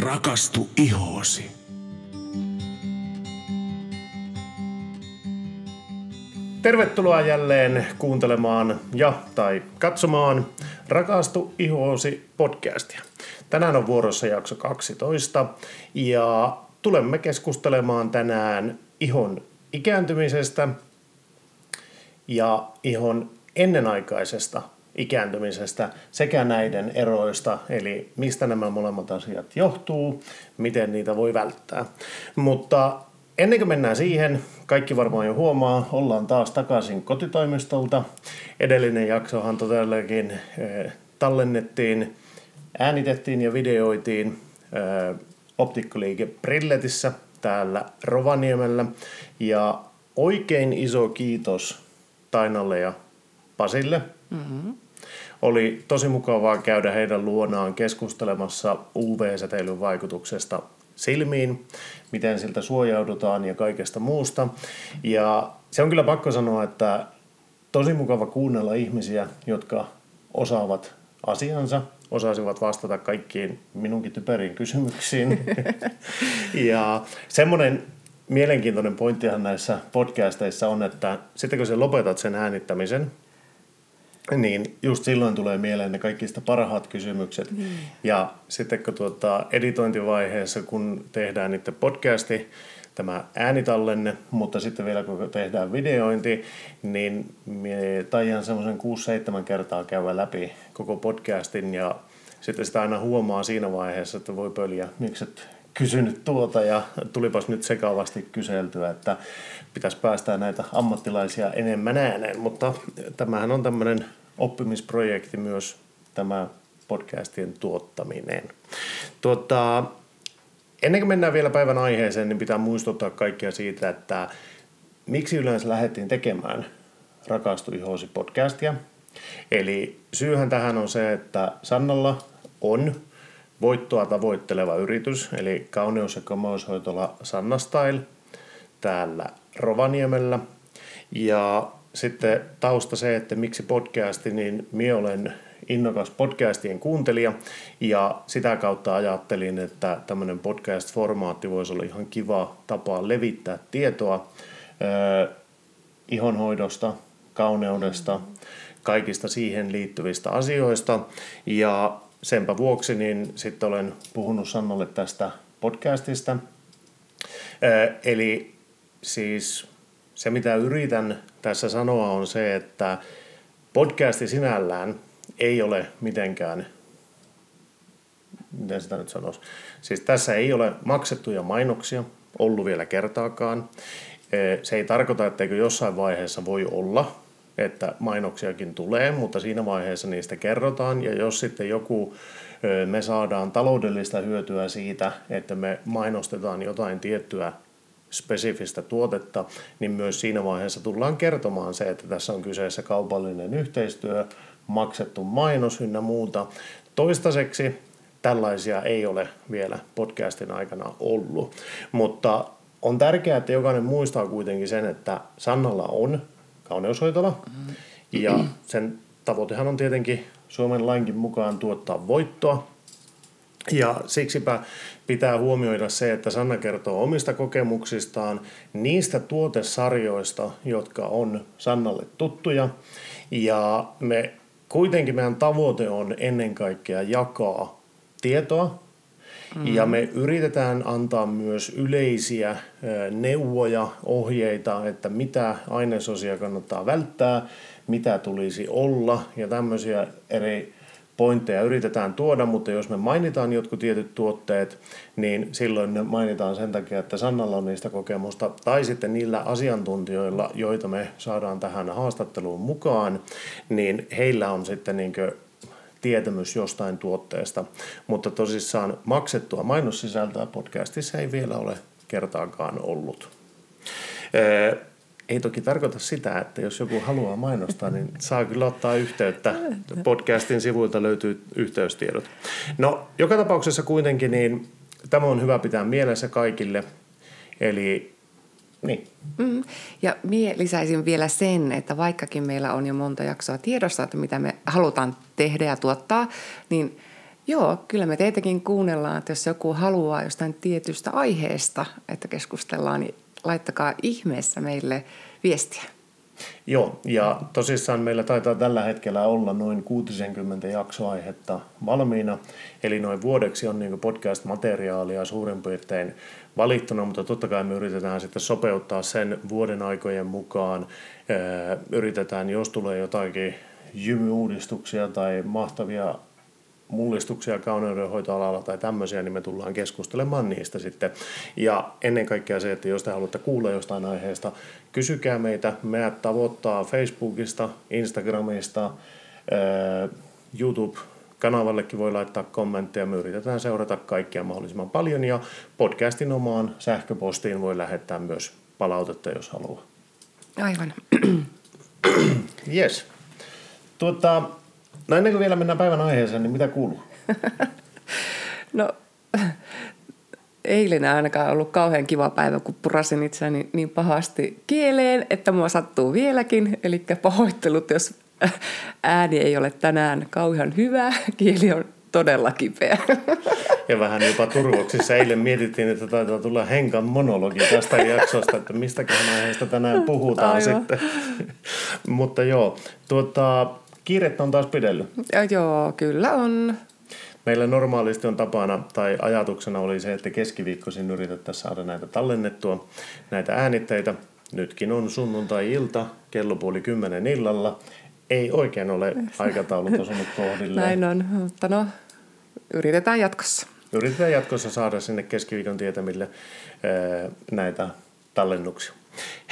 Rakastu ihoosi. Tervetuloa jälleen kuuntelemaan ja tai katsomaan Rakastu ihoosi podcastia. Tänään on vuorossa jakso 12 ja tulemme keskustelemaan tänään ihon ikääntymisestä ja ihon ennenaikaisesta ikääntymisestä sekä näiden eroista, eli mistä nämä molemmat asiat johtuu, miten niitä voi välttää. Mutta ennen kuin mennään siihen, kaikki varmaan jo huomaa, ollaan taas takaisin kotitoimistolta. Edellinen jaksohan todellakin eh, tallennettiin, äänitettiin ja videoitiin eh, optikkoliike Brilletissä täällä Rovaniemellä. Ja oikein iso kiitos Tainalle ja Pasille. Mm-hmm. Oli tosi mukavaa käydä heidän luonaan keskustelemassa UV-säteilyn vaikutuksesta silmiin, miten siltä suojaudutaan ja kaikesta muusta. Ja se on kyllä pakko sanoa, että tosi mukava kuunnella ihmisiä, jotka osaavat asiansa, osasivat vastata kaikkiin minunkin typeriin kysymyksiin. ja semmoinen mielenkiintoinen pointtihan näissä podcasteissa on, että sitten kun sä lopetat sen äänittämisen, niin just silloin tulee mieleen ne kaikista parhaat kysymykset. Mm. Ja sitten kun tuota editointivaiheessa, kun tehdään niiden podcasti, tämä äänitallenne, mutta sitten vielä kun tehdään videointi, niin taian semmoisen 6-7 kertaa käydä läpi koko podcastin ja sitten sitä aina huomaa siinä vaiheessa, että voi pöliä, miksi et kysynyt tuota ja tulipas nyt sekavasti kyseltyä, että pitäisi päästää näitä ammattilaisia enemmän ääneen, mutta tämähän on tämmöinen oppimisprojekti myös tämä podcastien tuottaminen. Tuota, ennen kuin mennään vielä päivän aiheeseen, niin pitää muistuttaa kaikkia siitä, että miksi yleensä lähdettiin tekemään Rakastu ihoosi podcastia. Eli syyhän tähän on se, että Sannalla on voittoa tavoitteleva yritys, eli kauneus- ja kamoushoitola Sanna Style täällä Rovaniemellä. Ja sitten tausta se, että miksi podcasti, niin minä olen innokas podcastien kuuntelija ja sitä kautta ajattelin, että tämmöinen podcast-formaatti voisi olla ihan kiva tapa levittää tietoa äh, ihonhoidosta, kauneudesta, kaikista siihen liittyvistä asioista ja senpä vuoksi niin sitten olen puhunut Sannalle tästä podcastista. Eli siis se, mitä yritän tässä sanoa, on se, että podcasti sinällään ei ole mitenkään, miten sitä nyt sanoisi, siis tässä ei ole maksettuja mainoksia ollut vielä kertaakaan. Se ei tarkoita, etteikö jossain vaiheessa voi olla, että mainoksiakin tulee, mutta siinä vaiheessa niistä kerrotaan. Ja jos sitten joku, me saadaan taloudellista hyötyä siitä, että me mainostetaan jotain tiettyä spesifistä tuotetta, niin myös siinä vaiheessa tullaan kertomaan se, että tässä on kyseessä kaupallinen yhteistyö, maksettu mainos ynnä muuta. Toistaiseksi tällaisia ei ole vielä podcastin aikana ollut, mutta on tärkeää, että jokainen muistaa kuitenkin sen, että Sannalla on kauneushoitola mm-hmm. ja sen tavoitehan on tietenkin Suomen lainkin mukaan tuottaa voittoa ja siksipä pitää huomioida se, että Sanna kertoo omista kokemuksistaan, niistä tuotesarjoista, jotka on Sannalle tuttuja. Ja me kuitenkin meidän tavoite on ennen kaikkea jakaa tietoa Mm-hmm. Ja me yritetään antaa myös yleisiä neuvoja, ohjeita, että mitä ainesosia kannattaa välttää, mitä tulisi olla ja tämmöisiä eri pointteja yritetään tuoda, mutta jos me mainitaan jotkut tietyt tuotteet, niin silloin ne mainitaan sen takia, että Sannalla on niistä kokemusta, tai sitten niillä asiantuntijoilla, joita me saadaan tähän haastatteluun mukaan, niin heillä on sitten niin tietämys jostain tuotteesta, mutta tosissaan maksettua mainossisältöä podcastissa ei vielä ole kertaakaan ollut ei toki tarkoita sitä, että jos joku haluaa mainostaa, niin saa kyllä ottaa yhteyttä. Podcastin sivuilta löytyy yhteystiedot. No, joka tapauksessa kuitenkin niin tämä on hyvä pitää mielessä kaikille. Eli niin. Mm. Ja minä lisäisin vielä sen, että vaikkakin meillä on jo monta jaksoa tiedossa, että mitä me halutaan tehdä ja tuottaa, niin Joo, kyllä me teitäkin kuunnellaan, että jos joku haluaa jostain tietystä aiheesta, että keskustellaan, niin laittakaa ihmeessä meille viestiä. Joo, ja tosissaan meillä taitaa tällä hetkellä olla noin 60 jaksoaihetta valmiina, eli noin vuodeksi on niin podcast-materiaalia suurin piirtein valittuna, mutta totta kai me yritetään sitten sopeuttaa sen vuoden aikojen mukaan. Yritetään, jos tulee jotakin jymyuudistuksia tai mahtavia mullistuksia kauneudenhoitoalalla tai tämmöisiä, niin me tullaan keskustelemaan niistä sitten. Ja ennen kaikkea se, että jos te haluatte kuulla jostain aiheesta, kysykää meitä. Meidät tavoittaa Facebookista, Instagramista, YouTube Kanavallekin voi laittaa kommentteja. Me yritetään seurata kaikkia mahdollisimman paljon ja podcastin omaan sähköpostiin voi lähettää myös palautetta, jos haluaa. Aivan. Yes. Tuota, no ennen kuin vielä mennään päivän aiheeseen, niin mitä kuuluu? no, eilen ainakaan ollut kauhean kiva päivä, kun purasin itseäni niin pahasti kieleen, että mua sattuu vieläkin. Eli pahoittelut, jos ääni ei ole tänään kauhean hyvä, kieli on todella kipeä. Ja vähän jopa turvoksissa. Eilen mietittiin, että taitaa tulla Henkan monologi tästä jaksosta, että mistäköhän aiheesta tänään puhutaan Aivan. sitten. Mutta joo, tuota, kiirettä on taas pidellyt. Ja joo, kyllä on. Meillä normaalisti on tapana tai ajatuksena oli se, että keskiviikkoisin yritettäisiin saada näitä tallennettua, näitä äänitteitä. Nytkin on sunnuntai-ilta, kello puoli kymmenen illalla. Ei oikein ole aikataulut osunut kohdilleen. Näin on, mutta no, yritetään jatkossa. Yritetään jatkossa saada sinne keskiviikon tietämille näitä tallennuksia.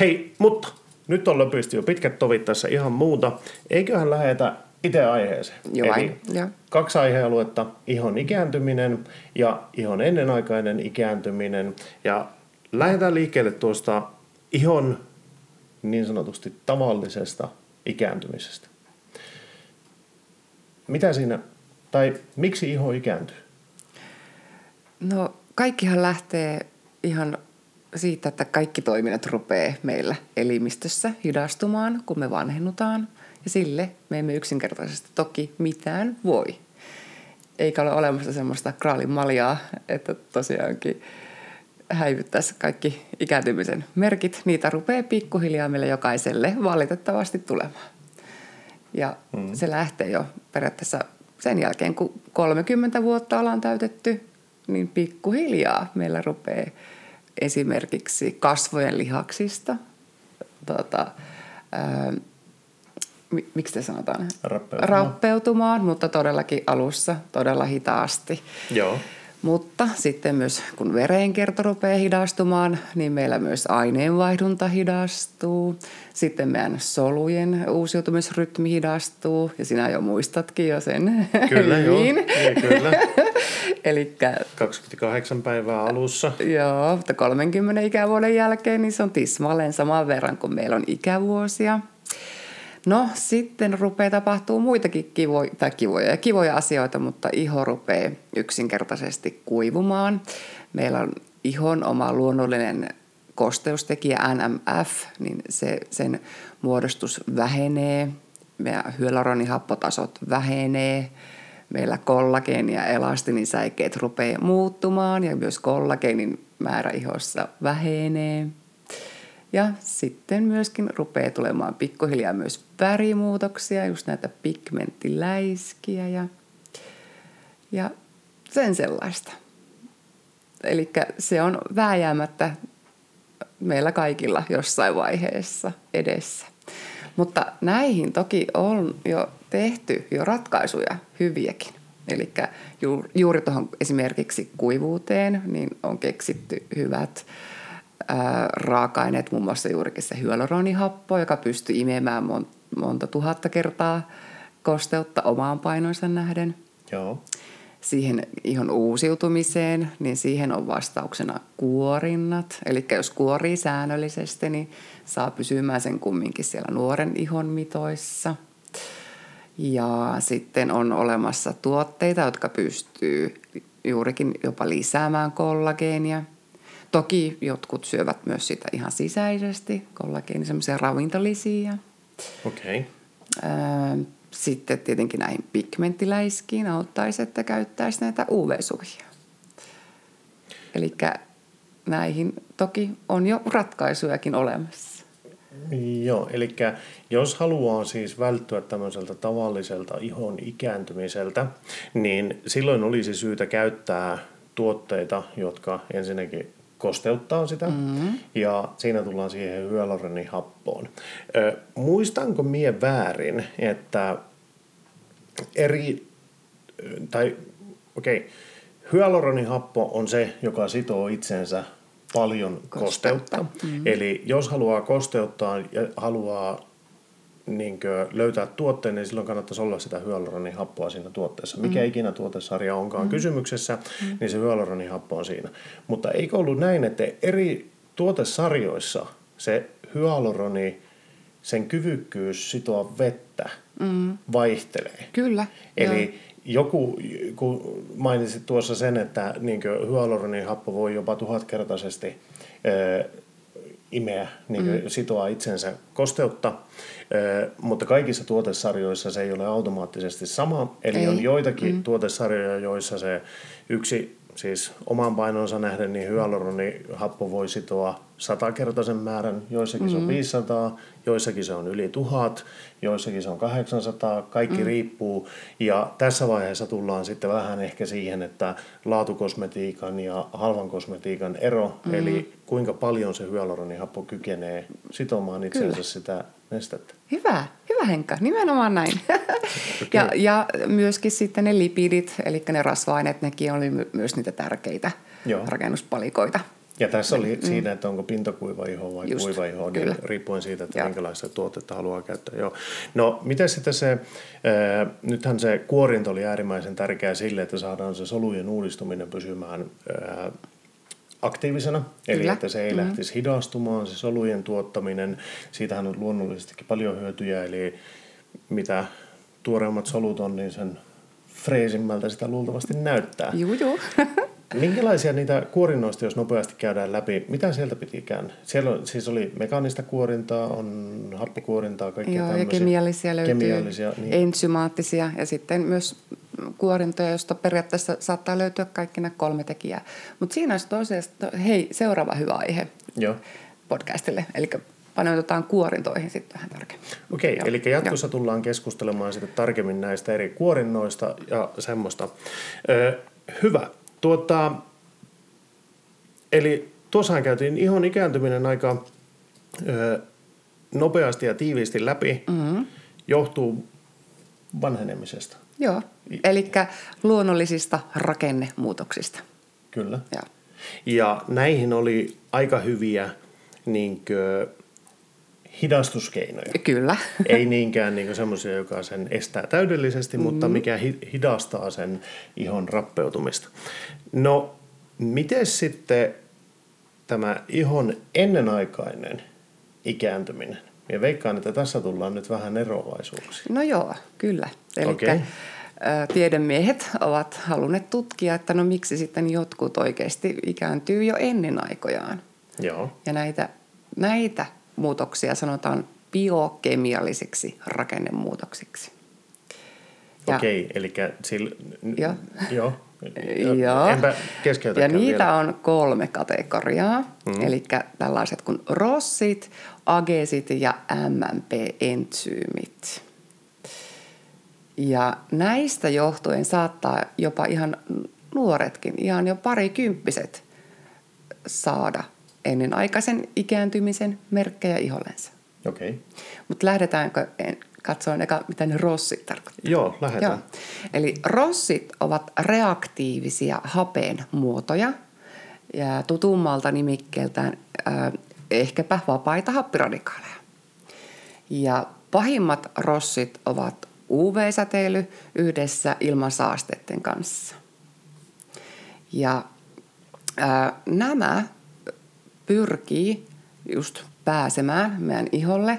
Hei, mutta nyt on löpysti jo pitkät tovit tässä ihan muuta. Eiköhän lähetä itse aiheeseen. Joo, Eli jo. kaksi aihealuetta, ihon ikääntyminen ja ihon ennenaikainen ikääntyminen. Ja lähdetään liikkeelle tuosta ihon niin sanotusti tavallisesta ikääntymisestä. Mitä siinä, tai miksi iho ikääntyy? No kaikkihan lähtee ihan siitä, että kaikki toiminnot rupeaa meillä elimistössä hidastumaan, kun me vanhennutaan. Ja sille me emme yksinkertaisesti toki mitään voi. Eikä ole olemassa semmoista kraalin maljaa, että tosiaankin häivyttäisi kaikki ikääntymisen merkit. Niitä rupeaa pikkuhiljaa meille jokaiselle valitettavasti tulemaan. Ja mm. se lähtee jo periaatteessa sen jälkeen, kun 30 vuotta ollaan täytetty, niin pikkuhiljaa meillä rupeaa esimerkiksi kasvojen lihaksista, tuota, ää, miksi te sanotaan? Rappeutumaan. Rappeutumaan, mutta todellakin alussa todella hitaasti. Joo. Mutta sitten myös kun verenkierto rupeaa hidastumaan, niin meillä myös aineenvaihdunta hidastuu. Sitten meidän solujen uusiutumisrytmi hidastuu, ja sinä jo muistatkin jo sen Kyllä joo, Ei, kyllä. Elikkä, 28 päivää alussa. Joo, mutta 30 ikävuoden jälkeen niin se on tismalleen saman verran kuin meillä on ikävuosia – No sitten rupeaa tapahtuu muitakin kivoja, tai kivoja ja kivoja asioita, mutta iho rupeaa yksinkertaisesti kuivumaan. Meillä on ihon oma luonnollinen kosteustekijä NMF, niin se, sen muodostus vähenee, meidän hyaluronihappotasot vähenee, meillä kollageeni ja elastinisäikeet rupeaa muuttumaan ja myös kollageenin määrä ihossa vähenee – ja sitten myöskin rupeaa tulemaan pikkuhiljaa myös värimuutoksia, just näitä pigmenttiläiskiä ja, ja sen sellaista. Eli se on vääjäämättä meillä kaikilla jossain vaiheessa edessä. Mutta näihin toki on jo tehty jo ratkaisuja hyviäkin. Eli juuri tuohon esimerkiksi kuivuuteen niin on keksitty hyvät raaka-aineet, muun muassa juurikin se hyaluronihappo, joka pystyy imemään mon, monta tuhatta kertaa kosteutta omaan painoinsa nähden. Joo. Siihen ihon uusiutumiseen, niin siihen on vastauksena kuorinnat. Eli jos kuorii säännöllisesti, niin saa pysymään sen kumminkin siellä nuoren ihon mitoissa. Ja sitten on olemassa tuotteita, jotka pystyy juurikin jopa lisäämään kollageenia – Toki jotkut syövät myös sitä ihan sisäisesti, kollageeni, semmoisia ravintolisia. Okei. Okay. sitten tietenkin näihin pigmenttiläiskiin auttaisi, että käyttäisi näitä UV-suojia. Eli näihin toki on jo ratkaisujakin olemassa. Joo, eli jos haluaa siis välttyä tämmöiseltä tavalliselta ihon ikääntymiseltä, niin silloin olisi syytä käyttää tuotteita, jotka ensinnäkin kosteuttaa sitä, mm-hmm. ja siinä tullaan siihen hyaluronihappoon. Ö, muistanko mie väärin, että eri, tai okei, okay, hyaluronihappo on se, joka sitoo itsensä paljon kosteutta. kosteutta. Mm-hmm. Eli jos haluaa kosteuttaa ja haluaa niin löytää tuotteen, niin silloin kannattaisi olla sitä hyaluronihappoa siinä tuotteessa. Mikä mm. ikinä tuotesarja onkaan mm. kysymyksessä, mm. niin se hyaluronihappo on siinä. Mutta eikö ollut näin, että eri tuotesarjoissa se hyaluroni, sen kyvykkyys sitoa vettä mm. vaihtelee. Kyllä. Eli joo. joku, kun mainitsit tuossa sen, että niin hyaluronihappo voi jopa tuhatkertaisesti imeä, niin mm. sitoa itsensä kosteutta, mutta kaikissa tuotesarjoissa se ei ole automaattisesti sama. Eli ei. on joitakin mm. tuotesarjoja, joissa se yksi, siis oman painonsa nähden, niin hyaluronihappo voi sitoa satakertaisen määrän, joissakin mm. se on 500, joissakin se on yli 1000, joissakin se on 800, kaikki mm. riippuu. Ja tässä vaiheessa tullaan sitten vähän ehkä siihen, että laatukosmetiikan ja halvan kosmetiikan ero, mm. eli kuinka paljon se hyaluronihappo kykenee sitomaan itsensä Kyllä. sitä nestettä. Hyvä, hyvä Henkka, nimenomaan näin. Okay. ja, ja myöskin sitten ne lipidit, eli ne rasva-aineet, nekin oli my- myös niitä tärkeitä Joo. rakennuspalikoita. Ja tässä oli mm. siinä, että onko pintakuiva iho vai Just, kuiva iho, niin riippuen siitä, että Joo. minkälaista tuotetta haluaa käyttää. Joo. No, miten sitten se, äh, nythän se kuorinta oli äärimmäisen tärkeä sille, että saadaan se solujen uudistuminen pysymään äh, aktiivisena, eli Kyllä. että se ei mm. lähtisi hidastumaan, se solujen tuottaminen. Siitähän on luonnollisestikin paljon hyötyjä, eli mitä tuoreemmat solut on, niin sen freesimmältä sitä luultavasti näyttää. Joo, joo. Minkälaisia niitä kuorinnoista, jos nopeasti käydään läpi, mitä sieltä pitikään? Siellä on, siis oli mekaanista kuorintaa, on happokuorintaa, kaikkea Joo, tämmöisiä. ja kemiallisia löytyy, kemiallisia, niin. ensymaattisia ja sitten myös kuorintoja, josta periaatteessa saattaa löytyä kaikki nämä kolme tekijää. Mutta siinä olisi toisesta, hei, seuraava hyvä aihe Joo. podcastille, eli paneudutaan kuorintoihin sitten vähän tarkemmin. Okei, okay, eli jatkossa Joo. tullaan keskustelemaan sitten tarkemmin näistä eri kuorinnoista ja semmoista. Ö, hyvä. Tuota, eli tuossahan käytiin ihon ikääntyminen aika ö, nopeasti ja tiiviisti läpi. Mm-hmm. Johtuu vanhenemisesta. Joo, eli luonnollisista rakennemuutoksista. Kyllä. Ja, ja näihin oli aika hyviä niinkö, hidastuskeinoja. Kyllä. Ei niinkään niin semmoisia, joka sen estää täydellisesti, mm-hmm. mutta mikä hidastaa sen ihon rappeutumista. No, miten sitten tämä ihon ennenaikainen ikääntyminen? Ja veikkaan, että tässä tullaan nyt vähän eroavaisuuksia. No joo, kyllä. Eli okay. tiedemiehet ovat halunneet tutkia, että no miksi sitten jotkut oikeasti ikääntyy jo ennen aikojaan. Joo. Ja näitä, näitä muutoksia sanotaan biokemiallisiksi rakennemuutoksiksi. Okei, eli sillä... Joo. joo. Joo. Enpä Ja niitä vielä. on kolme kategoriaa, mm. eli tällaiset kuin rossit, agesit ja MMP-entsyymit. Ja näistä johtuen saattaa jopa ihan nuoretkin, ihan jo parikymppiset saada ennenaikaisen ikääntymisen merkkejä ihollensa. Okei. Okay. Mutta lähdetäänkö katsoa eka, mitä ne rossit tarkoittaa? Joo, lähdetään. Joo. Eli rossit ovat reaktiivisia hapeen muotoja ja tutummalta nimikkeeltään äh, ehkäpä vapaita happiradikaaleja. Ja pahimmat rossit ovat UV-säteily yhdessä ilmansaasteiden kanssa. Ja ää, nämä pyrkii just pääsemään meidän iholle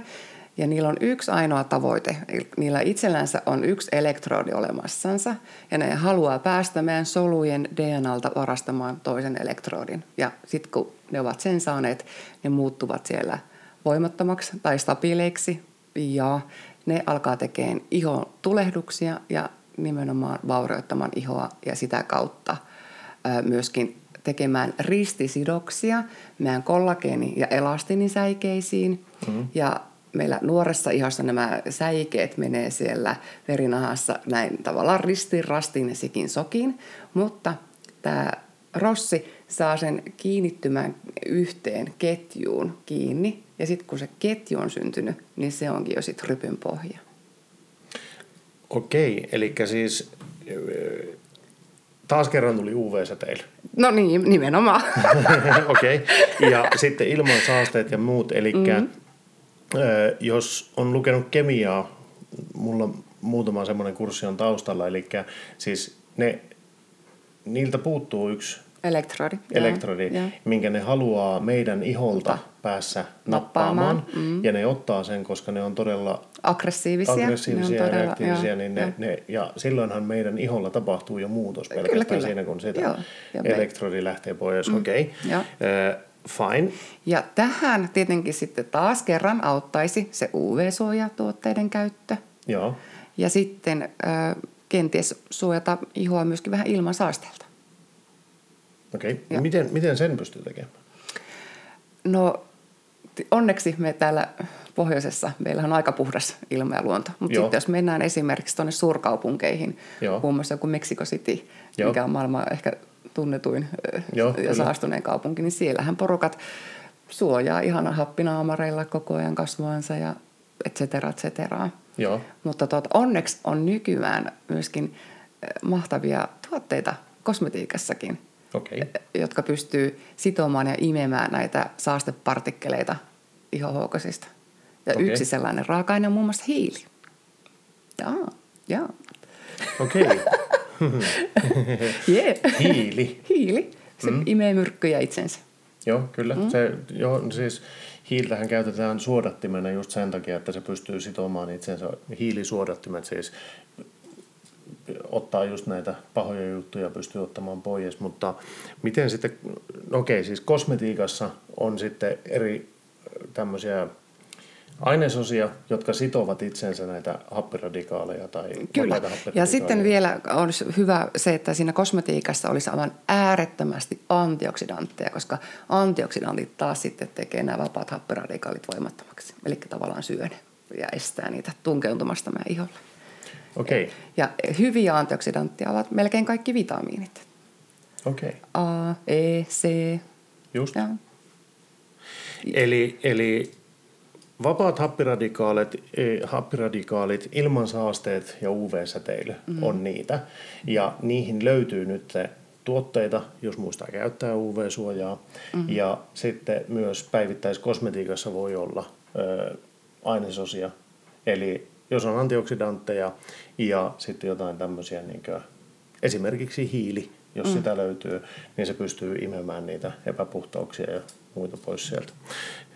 ja niillä on yksi ainoa tavoite. Niillä itsellänsä on yksi elektrodi olemassansa ja ne haluaa päästä meidän solujen DNAlta varastamaan toisen elektrodin. Ja sitten kun ne ovat sen saaneet, ne muuttuvat siellä voimattomaksi tai stabiileiksi ja ne alkaa tekemään ihon tulehduksia ja nimenomaan vaurioittamaan ihoa ja sitä kautta myöskin tekemään ristisidoksia meidän kollageeni- ja elastinisäikeisiin. Mm-hmm. Ja meillä nuoressa ihossa nämä säikeet menee siellä verinahassa näin tavallaan ristiin, rastiin ja sikin sokin, mutta tämä rossi saa sen kiinnittymään yhteen ketjuun kiinni ja sitten kun se ketju on syntynyt, niin se onkin jo sitten rypyn pohja. Okei, eli siis taas kerran tuli UV-säteily. No niin, nimenomaan. Okei, okay. ja sitten ilman saasteet ja muut, eli mm-hmm. jos on lukenut kemiaa, mulla muutama semmoinen kurssi on taustalla, eli siis ne, niiltä puuttuu yksi Elektrodi. Elektrodi, joo, minkä ne haluaa meidän iholta Ota. päässä nappaamaan. nappaamaan. Mm. Ja ne ottaa sen, koska ne on todella aggressiivisia, aggressiivisia ja reaktiivisia. Joo, niin ne, ne, ja silloinhan meidän iholla tapahtuu jo muutos pelkästään kyllä, kyllä. siinä, kun sitä joo, elektrodi lähtee pois. Mm. Okei, okay. fine. Ja tähän tietenkin sitten taas kerran auttaisi se UV-suojatuotteiden käyttö. Joo. Ja sitten äh, kenties suojata ihoa myöskin vähän ilman saasteelta. Okei. Okay. Miten, miten sen pystyy tekemään? No onneksi me täällä pohjoisessa, meillähän on aika puhdas ilma ja luonto. Mutta sitten jos mennään esimerkiksi tuonne suurkaupunkeihin, Joo. muun muassa joku Mexico City, Joo. mikä on maailman ehkä tunnetuin Joo, ja kyllä. saastuneen kaupunki, niin siellähän porukat suojaa ihana happinaamareilla koko ajan kasvoansa ja et cetera, et cetera. Joo. Mutta tuota, onneksi on nykyään myöskin mahtavia tuotteita kosmetiikassakin, okay. jotka pystyy sitomaan ja imemään näitä saastepartikkeleita ihohuokosista. Ja okay. yksi sellainen raaka-aine on muun muassa hiili. Jaa, jaa. Okei. Okay. yeah. Hiili. Hiili. Se mm. imee myrkkyjä itsensä. Joo, kyllä. Mm. Se, joo, siis hiiltähän käytetään suodattimena just sen takia, että se pystyy sitomaan itsensä. Hiilisuodattimet siis ottaa just näitä pahoja juttuja pystyy ottamaan pois, mutta miten sitten, no okei siis kosmetiikassa on sitten eri tämmöisiä ainesosia, jotka sitovat itsensä näitä happiradikaaleja tai Kyllä. Ja sitten vielä on hyvä se, että siinä kosmetiikassa olisi aivan äärettömästi antioksidantteja, koska antioksidantit taas sitten tekee nämä vapaat happiradikaalit voimattomaksi. Eli tavallaan syö ne ja estää niitä tunkeutumasta meidän iholle. Okay. Ja hyviä antioksidantteja ovat melkein kaikki vitamiinit. Okay. A, E, C. Just. Ja. Eli, eli vapaat happiradikaalit, e, happiradikaalit, ilmansaasteet ja UV-säteily mm-hmm. on niitä. Ja niihin löytyy nyt tuotteita, jos muistaa käyttää UV-suojaa. Mm-hmm. Ja sitten myös päivittäiskosmetiikassa voi olla ö, ainesosia. Eli jos on antioksidantteja ja sitten jotain tämmöisiä, niin kuin, esimerkiksi hiili, jos mm. sitä löytyy, niin se pystyy imemään niitä epäpuhtauksia ja muita pois sieltä.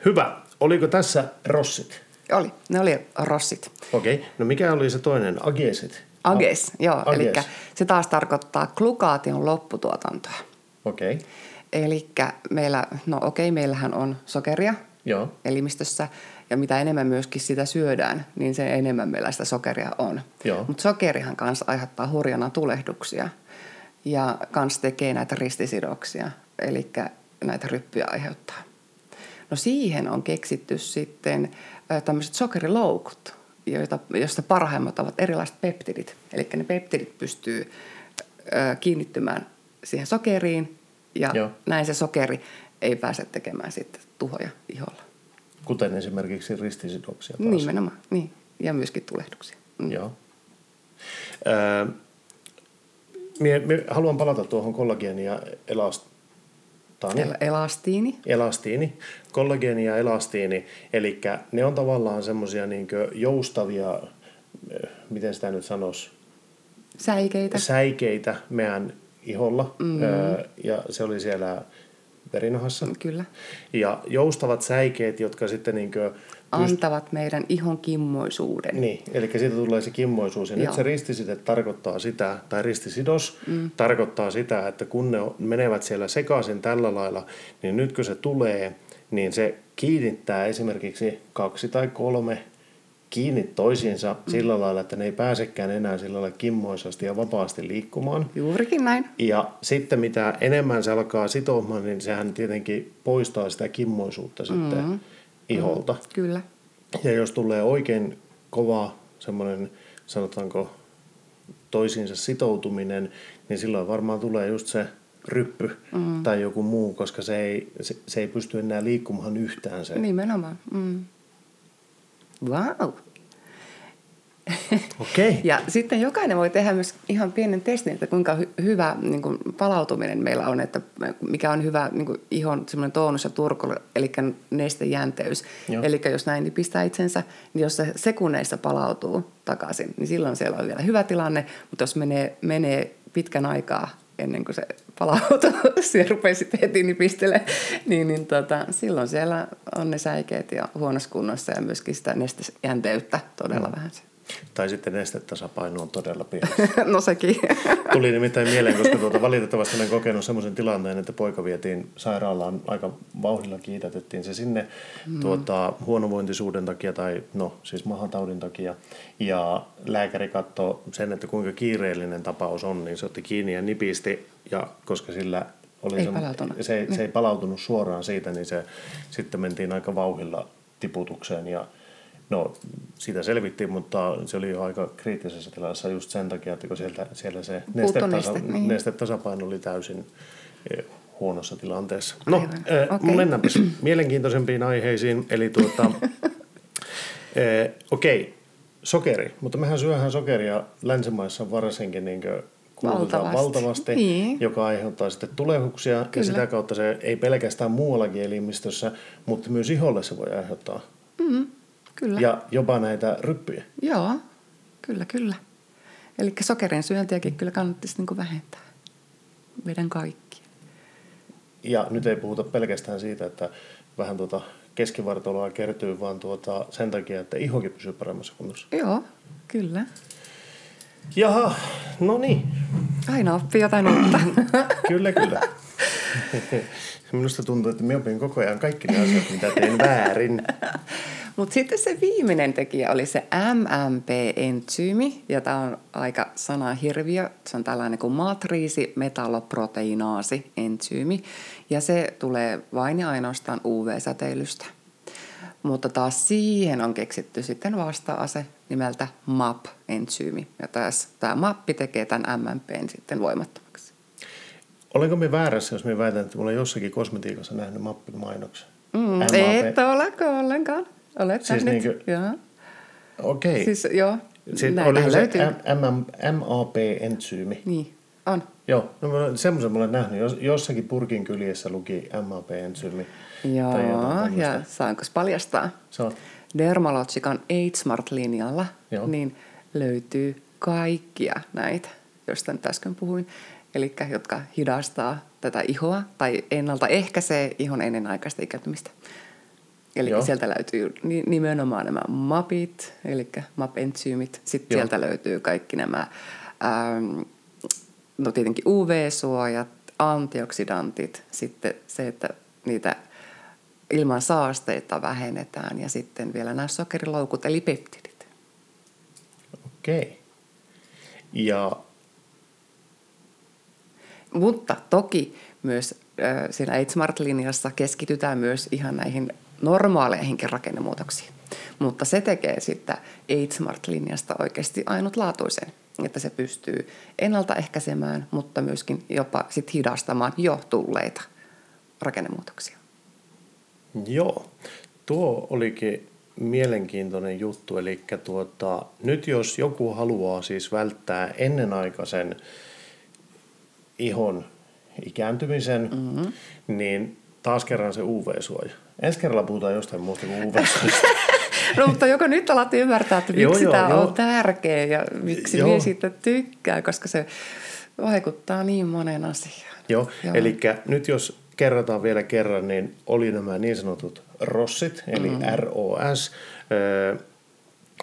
Hyvä. Oliko tässä rossit? Oli. Ne oli rossit. Okei. Okay. No mikä oli se toinen? Agesit? Ages, A- joo. Ages. Eli se taas tarkoittaa glukaation lopputuotantoa. Okei. Okay. Eli meillä, no okei, okay, meillähän on sokeria Joo. elimistössä ja mitä enemmän myöskin sitä syödään, niin se enemmän meillä sitä sokeria on. Mutta sokerihan kanssa aiheuttaa hurjana tulehduksia ja kans tekee näitä ristisidoksia, eli näitä ryppyjä aiheuttaa. No siihen on keksitty sitten tämmöiset sokeriloukut, joita, joista parhaimmat ovat erilaiset peptidit. Eli ne peptidit pystyy kiinnittymään siihen sokeriin ja Joo. näin se sokeri ei pääse tekemään sitten tuhoja iholla. Kuten esimerkiksi ristisidoksia taas. Nimenomaan, niin. Ja myöskin tulehduksia. Mm. Joo. Öö, mie, mie haluan palata tuohon kollageeni ja elastiini. El- elastiini. Elastiini. Kollageeni ja elastiini. Eli ne on tavallaan semmoisia niin joustavia, miten sitä nyt sanoisi? Säikeitä. Säikeitä meidän iholla. Mm-hmm. Öö, ja se oli siellä verinahassa. Kyllä. Ja joustavat säikeet, jotka sitten niin kuin Antavat pyst- meidän ihon kimmoisuuden. Niin, eli siitä tulee se kimmoisuus. Ja Joo. nyt se ristiside tarkoittaa sitä, tai ristisidos mm. tarkoittaa sitä, että kun ne menevät siellä sekaisin tällä lailla, niin nyt kun se tulee, niin se kiinnittää esimerkiksi kaksi tai kolme kiinni toisiinsa mm. sillä lailla, että ne ei pääsekään enää sillä lailla kimmoisasti ja vapaasti liikkumaan. Juurikin näin. Ja sitten mitä enemmän se alkaa sitomaan, niin sehän tietenkin poistaa sitä kimmoisuutta sitten mm. iholta. Mm. Kyllä. Ja jos tulee oikein kova semmoinen, sanotaanko, toisiinsa sitoutuminen, niin silloin varmaan tulee just se ryppy mm. tai joku muu, koska se ei, se, se ei pysty enää liikkumaan yhtään se. Nimenomaan. Mm. Wow. Okay. ja sitten jokainen voi tehdä myös ihan pienen testin, että kuinka hy- hyvä niin kuin palautuminen meillä on, että mikä on hyvä niin kuin ihon semmoinen tonus ja turku, eli nestejänteys. Eli jos näin niin pistää itsensä, niin jos se sekunneissa palautuu takaisin, niin silloin siellä on vielä hyvä tilanne, mutta jos menee, menee pitkän aikaa ennen kuin se palautuu, se rupeaa sitten heti nipistele, niin, niin tota, silloin siellä on ne säikeet ja huonossa kunnossa ja myöskin sitä nestejänteyttä todella mm. vähän. Tai sitten nestetasapaino on todella pieni. no sekin. Tuli nimittäin mieleen, koska tuota, valitettavasti olen kokenut sellaisen tilanteen, että poika vietiin sairaalaan aika vauhdilla kiitätettiin se sinne mm. tuota, huonovointisuuden takia tai no siis mahataudin takia. Ja lääkäri katsoi sen, että kuinka kiireellinen tapaus on, niin se otti kiinni ja nipisti. Ja koska sillä oli ei se, se, ei, se ei palautunut suoraan siitä, niin se sitten mentiin aika vauhilla tiputukseen ja No, siitä selvittiin, mutta se oli jo aika kriittisessä tilassa just sen takia, että kun sieltä, siellä se nestetasa, neste, niin. nestetasapaino oli täysin eh, huonossa tilanteessa. No, äh, okay. mennäänpäs mielenkiintoisempiin aiheisiin. Eli tuota, äh, okei, okay, sokeri. Mutta mehän syöhän sokeria länsimaissa varsinkin niin valtavasti, valtavasti niin. joka aiheuttaa sitten tulehuksia. Kyllä. Ja sitä kautta se ei pelkästään muuallakin elimistössä, mutta myös iholle se voi aiheuttaa mm. Kyllä. Ja jopa näitä ryppyjä. Joo, kyllä, kyllä. Eli sokerin syöntiäkin kyllä kannattaisi niin vähentää. Meidän kaikki. Ja nyt ei puhuta pelkästään siitä, että vähän tuota keskivartaloa kertyy, vaan tuota sen takia, että ihokin pysyy paremmassa kunnossa. Joo, kyllä. Jaha, no niin. Aina oppii jotain uutta. kyllä, kyllä. Minusta tuntuu, että minä opin koko ajan kaikki ne asiat, mitä tein väärin. Mutta sitten se viimeinen tekijä oli se MMP-entsyymi, ja tämä on aika sanahirviö. Se on tällainen kuin matriisimetalloproteiinaasi-entsyymi, ja se tulee vain ja ainoastaan UV-säteilystä. Mutta taas siihen on keksitty sitten vasta-ase nimeltä MAP-entsyymi, ja tämä MAPpi tekee tämän MMPn sitten voimattomaksi. Olenko me väärässä, jos me väitän, että mulla jossakin kosmetiikassa nähnyt MAPin mainoksen? Mm, et ole ollenkaan. Olet siis nähnyt, niin kuin, joo. Okei. Okay. Siis joo, siis oli se MAP-entsyymi. Niin, on. Joo, no semmoisen olen nähnyt. Jossakin purkin kyljessä luki MAP-entsyymi. Joo, ja saanko paljastaa? Saat. Dermalogican AidSmart-linjalla niin löytyy kaikkia näitä, joista nyt äsken puhuin. Eli jotka hidastaa tätä ihoa tai ennaltaehkäisee ihon ennenaikaista ikääntymistä. Eli Joo. sieltä löytyy nimenomaan nämä MAPit, eli MAP-entsyymit. Sitten Joo. sieltä löytyy kaikki nämä, ähm, no tietenkin UV-suojat, antioksidantit, sitten se, että niitä ilman saasteita vähennetään ja sitten vielä nämä sokeriloukut eli peptidit. Okei. Ja... Mutta toki myös äh, siinä AidSmart-linjassa keskitytään myös ihan näihin normaaleihinkin rakennemuutoksiin. Mutta se tekee sitten AidSmart-linjasta oikeasti ainutlaatuisen, että se pystyy ennaltaehkäisemään, mutta myöskin jopa sit hidastamaan jo tulleita rakennemuutoksia. Joo, tuo olikin mielenkiintoinen juttu. Eli tuota, nyt jos joku haluaa siis välttää ennenaikaisen ihon ikääntymisen, mm-hmm. niin taas kerran se UV-suoja. Ensi kerralla puhutaan jostain muusta kuin uv No mutta joko nyt alat ymmärtää, että miksi joo, tämä joo, on tärkeä ja miksi joo. minä siitä tykkää, koska se vaikuttaa niin monen asiaan. Joo, joo. eli nyt jos kerrataan vielä kerran, niin oli nämä niin sanotut ROSsit, eli mm. ROS,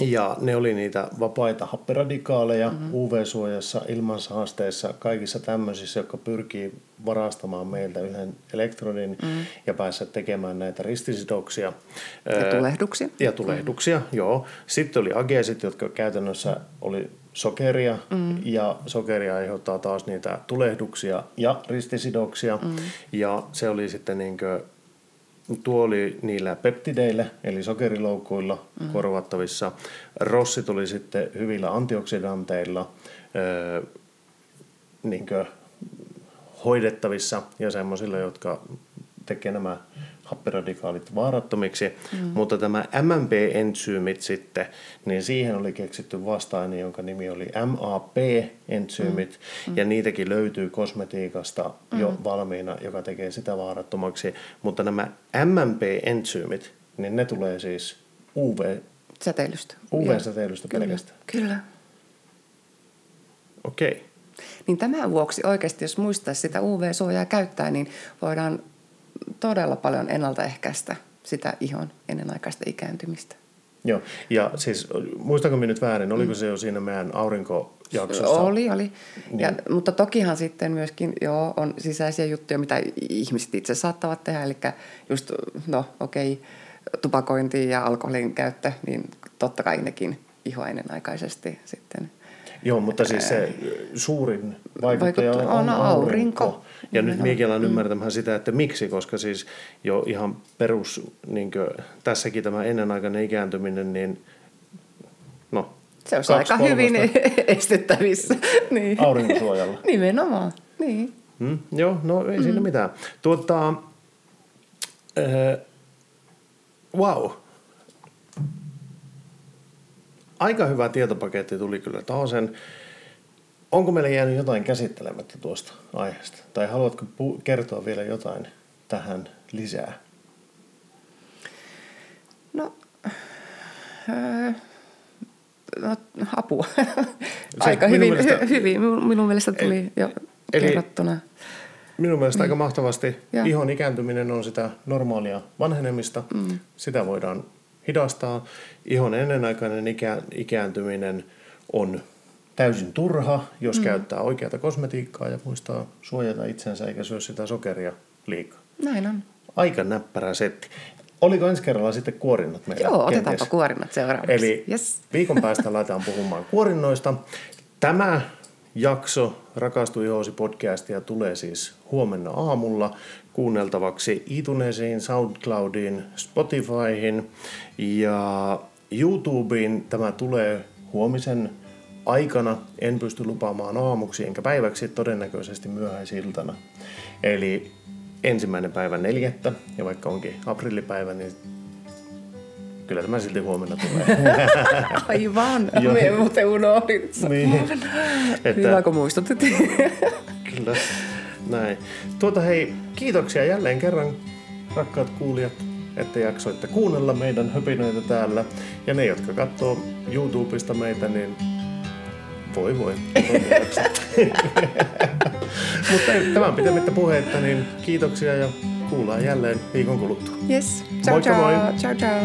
Ja ne oli niitä vapaita happiradikaaleja mm-hmm. UV-suojassa, ilmansaasteissa, kaikissa tämmöisissä, jotka pyrkii varastamaan meiltä yhden elektrodin mm-hmm. ja päässä tekemään näitä ristisidoksia. Ja tulehduksia. Ja tulehduksia, mm-hmm. joo. Sitten oli ageesit, jotka käytännössä oli sokeria mm. ja sokeria aiheuttaa taas niitä tulehduksia ja ristisidoksia. Mm. Ja se oli sitten niin kuin Tuo oli niillä peptideillä, eli sokeriloukuilla mm. korvattavissa. Rossi tuli sitten hyvillä antioksidanteilla öö, niin hoidettavissa ja semmoisilla, jotka tekee nämä happiradikaalit vaarattomiksi, mm. mutta tämä MMP-entsyymit sitten, niin siihen oli keksitty vastainen, jonka nimi oli MAP-entsyymit, mm. ja niitäkin löytyy kosmetiikasta mm. jo valmiina, joka tekee sitä vaarattomaksi, mutta nämä MMP-entsyymit, niin ne tulee siis UV... Säteilystä. UV-säteilystä pelkästään. Kyllä. Okei. Okay. Niin tämän vuoksi oikeasti, jos muistaisi sitä UV-suojaa käyttää, niin voidaan todella paljon ennaltaehkäistä sitä ihon ennenaikaista ikääntymistä. Joo, ja siis muistanko minä nyt väärin, oliko se jo siinä meidän aurinkojaksossa? Oli, oli. Niin. Ja, mutta tokihan sitten myöskin joo, on sisäisiä juttuja, mitä ihmiset itse saattavat tehdä, eli just, no okei, okay, tupakointi ja alkoholin käyttö, niin totta kai nekin ihoa ennenaikaisesti sitten Joo, mutta siis se suurin vaikuttaja on, on aurinko. aurinko. Ja nyt minäkin alan mm. ymmärtämään sitä, että miksi, koska siis jo ihan perus, niin kuin, tässäkin tämä ennenaikainen ikääntyminen, niin no, se on aika hyvin estettävissä. niin. Aurinkosuojalla. Nimenomaan, niin. Mm, joo, no ei mm. siinä mitään. Tuota, äh, wow, aika hyvä tietopaketti tuli kyllä sen. Onko meillä jäänyt jotain käsittelemättä tuosta aiheesta? Tai haluatko pu- kertoa vielä jotain tähän lisää? No, öö, no apua. aika hyvin, mielestä, hy, hyvin. Minun mielestä tuli eli, jo eli, kerrottuna. Minun mielestä mm. aika mahtavasti. Ja. Ihon ikääntyminen on sitä normaalia vanhenemista. Mm. Sitä voidaan hidastaa. Ihon ennenaikainen ikä, ikääntyminen on täysin turha, jos mm. käyttää oikeata kosmetiikkaa ja muistaa suojata itsensä eikä syö sitä sokeria liikaa. Näin on. Aika näppärä setti. Oliko ensi kerralla sitten kuorinnat meillä? Joo, kenties? otetaanpa kuorinnat seuraavaksi. Eli yes. viikon päästä laitetaan puhumaan kuorinnoista. Tämä jakso Rakastu ihoosi podcastia tulee siis huomenna aamulla kuunneltavaksi iTunesiin, SoundCloudiin, Spotifyhin ja YouTubeen. Tämä tulee huomisen aikana. En pysty lupaamaan aamuksi enkä päiväksi, todennäköisesti myöhäisiltana. Eli ensimmäinen päivä neljättä, ja vaikka onkin aprillipäivä, niin kyllä tämä silti huomenna tulee. Aivan, me muuten unohdin. Niin. Että, Hyvä, kun muistutit. kyllä, näin. Tuota hei, kiitoksia jälleen kerran, rakkaat kuulijat, että jaksoitte kuunnella meidän höpinöitä täällä. Ja ne, jotka katsoo YouTubesta meitä, niin voi voi. Mutta tämän pitemmittä puhetta, niin kiitoksia ja kuullaan jälleen viikon kuluttua. Yes. Ciao, Moikka ciao. Moi. Ciao, ciao.